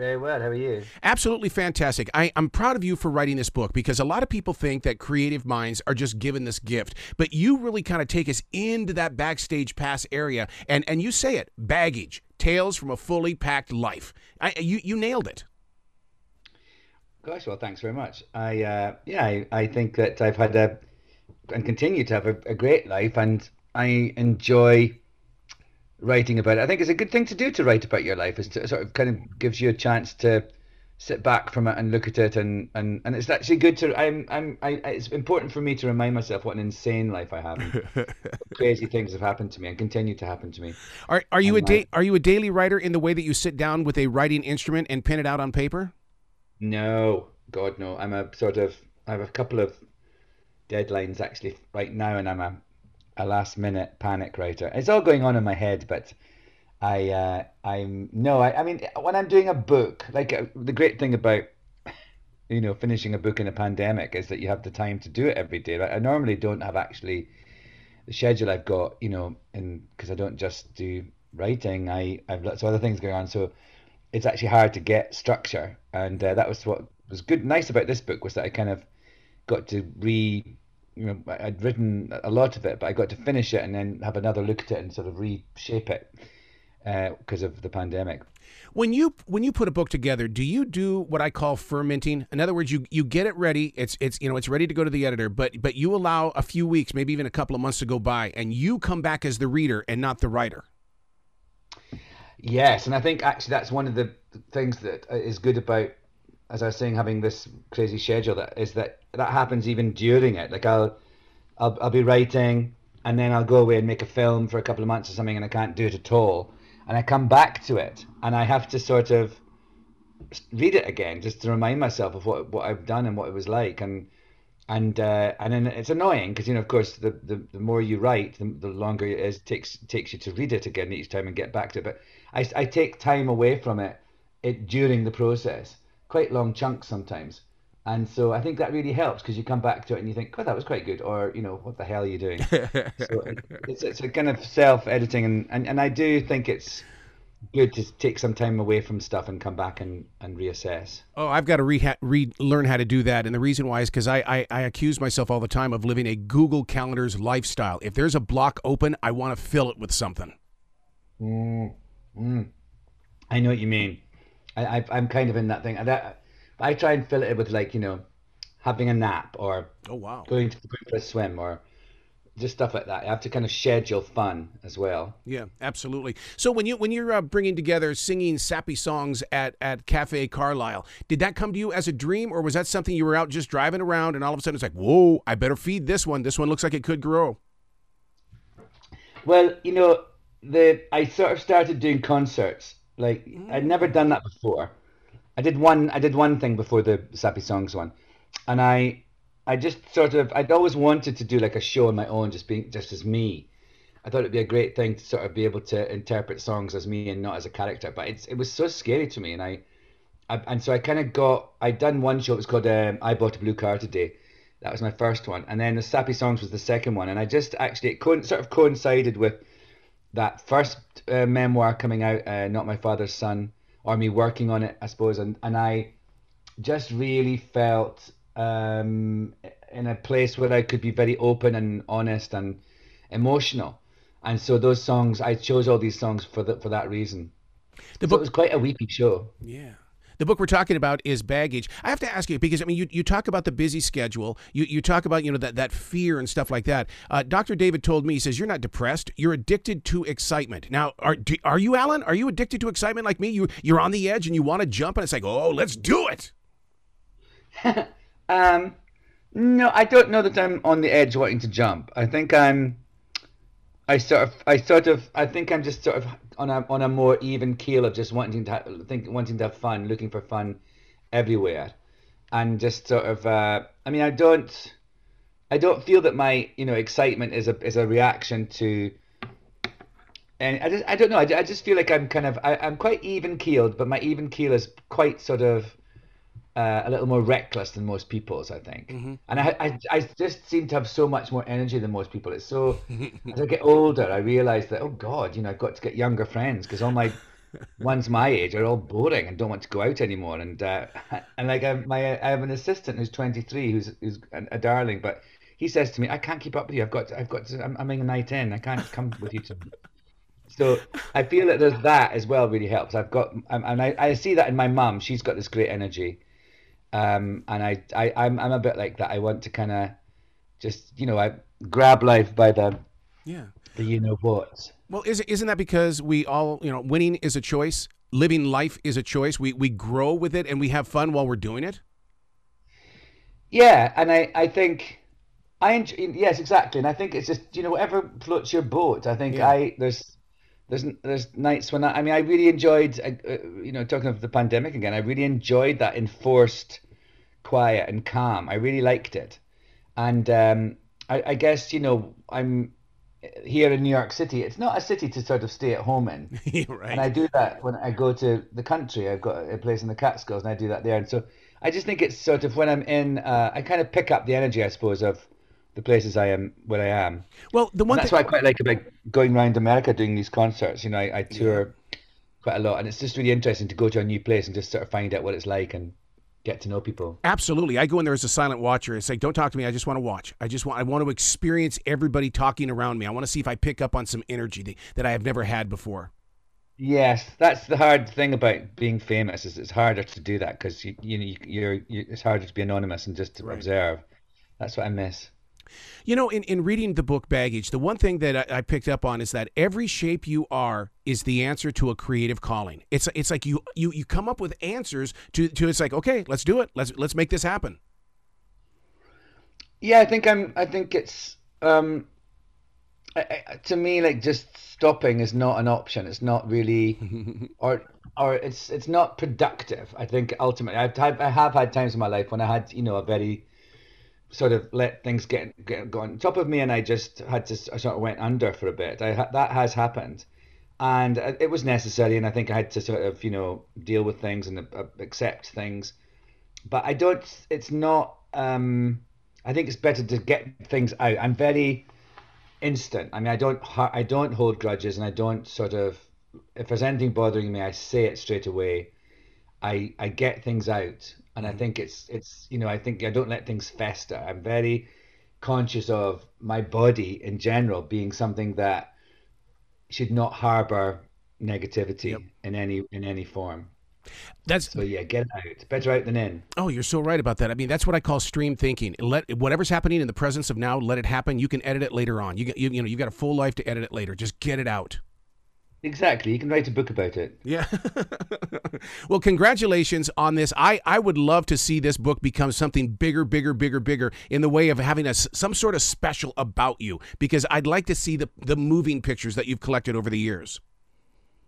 Very well. How are you? Absolutely fantastic. I, I'm proud of you for writing this book because a lot of people think that creative minds are just given this gift, but you really kind of take us into that backstage pass area, and and you say it, baggage, tales from a fully packed life. I, you you nailed it. Gosh, well, thanks very much. I uh, yeah, I, I think that I've had a and continue to have a, a great life, and I enjoy writing about it. I think it's a good thing to do to write about your life. Is to sort of kind of gives you a chance to sit back from it and look at it, and and and it's actually good to. I'm I'm I. It's important for me to remind myself what an insane life I have. Crazy things have happened to me and continue to happen to me. Are are you a And da- are you a daily writer in the way that you sit down with a writing instrument and pen it out on paper? No, God, no. I'm a sort of. I have a couple of deadlines actually right now, and I'm a a last minute panic writer. It's all going on in my head, but I uh, I'm no. I, I mean, when I'm doing a book, like uh, the great thing about you know finishing a book in a pandemic is that you have the time to do it every day. Right? I normally don't have actually the schedule I've got, you know, and because I don't just do writing, I I've lots of other things going on, so it's actually hard to get structure, and uh, that was what was good, nice about this book was that I kind of got to re, you know, I'd written a lot of it, but I got to finish it and then have another look at it and sort of reshape it uh, because of the pandemic. When you when you put a book together, do you do what I call fermenting? In other words, you you get it ready. It's it's you know it's ready to go to the editor, but but you allow a few weeks, maybe even a couple of months to go by, and you come back as the reader and not the writer. Yes, and I think actually that's one of the things that is good about, as I was saying, having this crazy schedule. That is that that happens even during it. Like I'll, I'll, I'll be writing, and then I'll go away and make a film for a couple of months or something, and I can't do it at all. And I come back to it, and I have to sort of read it again just to remind myself of what what I've done and what it was like. And and uh, and then it's annoying because you know of course the, the, the more you write the, the longer it is takes takes you to read it again each time and get back to it but I, I take time away from it, it during the process quite long chunks sometimes and so I think that really helps because you come back to it and you think oh that was quite good or you know what the hell are you doing so it's, it's a kind of self-editing and, and, and I do think it's good to take some time away from stuff and come back and, and reassess Oh, I've got to re- re- learn how to do that, and the reason why is because I, I I accuse myself all the time of living a Google Calendars lifestyle. If there's a block open, I want to fill it with something. Mm, mm. I know what you mean. I, I I'm kind of in that thing. I, that, I try and fill it with like you know, having a nap or Oh wow. going to going for a swim or just stuff like that. I have to kind of schedule fun as well. Yeah, absolutely. So when you when you're uh, bringing together singing sappy songs at at Cafe Carlyle, did that come to you as a dream, or was that something you were out just driving around and all of a sudden it's like, whoa, I better feed this one. This one looks like it could grow. Well, you know, the I sort of started doing concerts. Like I'd never done that before. I did one I did one thing before the Sappy Songs one. And I I just sort of I'd always wanted to do like a show on my own just being just as me. I thought it'd be a great thing to sort of be able to interpret songs as me and not as a character. But it's it was so scary to me and I, I and so I kind of got I'd done one show, it was called um, I Bought a Blue Car Today. That was my first one. And then the Sappy Songs was the second one. And I just actually it co- sort of coincided with that first uh, memoir coming out, uh, Not My Father's Son, or me working on it, I suppose, and, and I just really felt um, in a place where I could be very open and honest and emotional. and so those songs I chose all these songs for the, for that reason. The so book- it was quite a weepy show. Yeah. The book we're talking about is baggage. I have to ask you because I mean you, you talk about the busy schedule. You you talk about you know that that fear and stuff like that. Uh, Dr. David told me he says you're not depressed. You're addicted to excitement. Now are do, are you Alan? Are you addicted to excitement like me? You you're on the edge and you want to jump and it's like oh let's do it. Um, no, I don't know that I'm on the edge wanting to jump. I think I'm. I sort of, I sort of, I think I'm just sort of on a on a more even keel of just wanting to think, wanting to have fun, looking for fun everywhere, and just sort of. Uh, I mean, I don't, I don't feel that my you know excitement is a is a reaction to. And I just, I don't know. I, I just feel like I'm kind of, I, I'm quite even keeled, but my even keel is quite sort of uh, a little more reckless than most people's, I think. And I, I, I just seem to have so much more energy than most people. It's so, as I get older, I realize that, oh God, you know, I've got to get younger friends because all my ones my age are all boring and don't want to go out anymore. And, uh, and like, I, my, I have an assistant who's 23, who's, who's a, darling, but he says to me, I can't keep up with you. I've got, to, I've got to, I'm, I'm in a night in. I can't come with you to. So I feel that there's that as well really helps. I've got, and I, I see that in my mum. She's got this great energy um, and I, I I'm I'm a bit like that. I want to kind of just you know I grab life by the Yeah. the you know what. Well, is isn't that because we all you know winning is a choice, living life is a choice. We we grow with it and we have fun while we're doing it. Yeah, and I I think I enjoy, yes exactly, and I think it's just you know whatever floats your boat. I think Yeah. I there's. There's, there's nights when I, I mean I really enjoyed uh, uh, you know talking of the pandemic again I really enjoyed that enforced quiet and calm I really liked it and um, I, I guess you know I'm here in New York City it's not a city to sort of stay at home in right. and I do that when I go to the country. I've got a place in the Catskills, and I do that there. And so I just think it's sort of when I'm in, uh, I kind of pick up the energy, I suppose, of the places I am where I am. well, the And one that's thing. what I quite like about going around America doing these concerts. You know, I, I tour quite a lot, and it's just really interesting to go to a new place and just sort of find out what it's like and get to know people. Absolutely. I go in there as a silent watcher. It's like, don't talk to me. I just want to watch. I just want I want to experience everybody talking around me. I want to see if I pick up on some energy that, that I have never had before. Yes, that's the hard thing about being famous is it's harder to do that because you you know you, you're you, it's harder to be anonymous and just to observe. That's what I miss. You know, in, in reading the book Baggage, the one thing that I, I picked up on is that every shape you are is the answer to a creative calling. It's it's like you you you come up with answers to, to it's like, okay, let's do it. Let's let's make this happen. Yeah, I think I'm. I think it's um, I, I, to me like just stopping is not an option. It's not really, or or it's it's not productive. I think ultimately, I've had, I have had times in my life when I had you know a very sort of let things get get go on top of me, and I just had to I sort of went under for a bit. I that has happened, and uh, it was necessary, and I think I had to sort of you know deal with things and uh, accept things. But I don't. It's not. Um, I think it's better to get things out. I'm very instant. I mean, I don't I don't hold grudges, and I don't sort of if there's anything bothering me, I say it straight away. I I get things out, and I mm-hmm. think it's it's you know I think I don't let things fester. I'm very conscious of my body in general being something that should not harbor negativity in any in any form. That's So yeah, get it out. Better out than in. Oh, you're so right about that. I mean, that's what I call stream thinking. Let whatever's happening in the presence of now, let it happen. You can edit it later on. You get, you, you know, you've got a full life to edit it later. Just get it out. Exactly. You can write a book about it. Yeah. well, congratulations on this. I, I would love to see this book become something bigger, bigger, bigger, bigger in the way of having a, some sort of special about you because I'd like to see the, the moving pictures that you've collected over the years.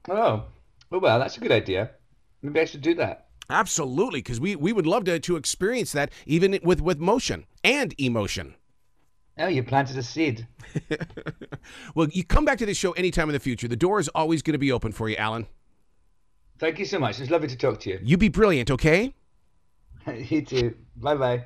Oh, oh well, that's a good idea. Maybe I should do that. Absolutely, because we, we would love to, to experience that even with, with motion and emotion. Oh, you planted a seed. Well, you come back to this show anytime in the future. The door is always going to be open for you, Alan. Thank you so much. It's lovely to talk to you. You be brilliant, okay? you too. Bye bye.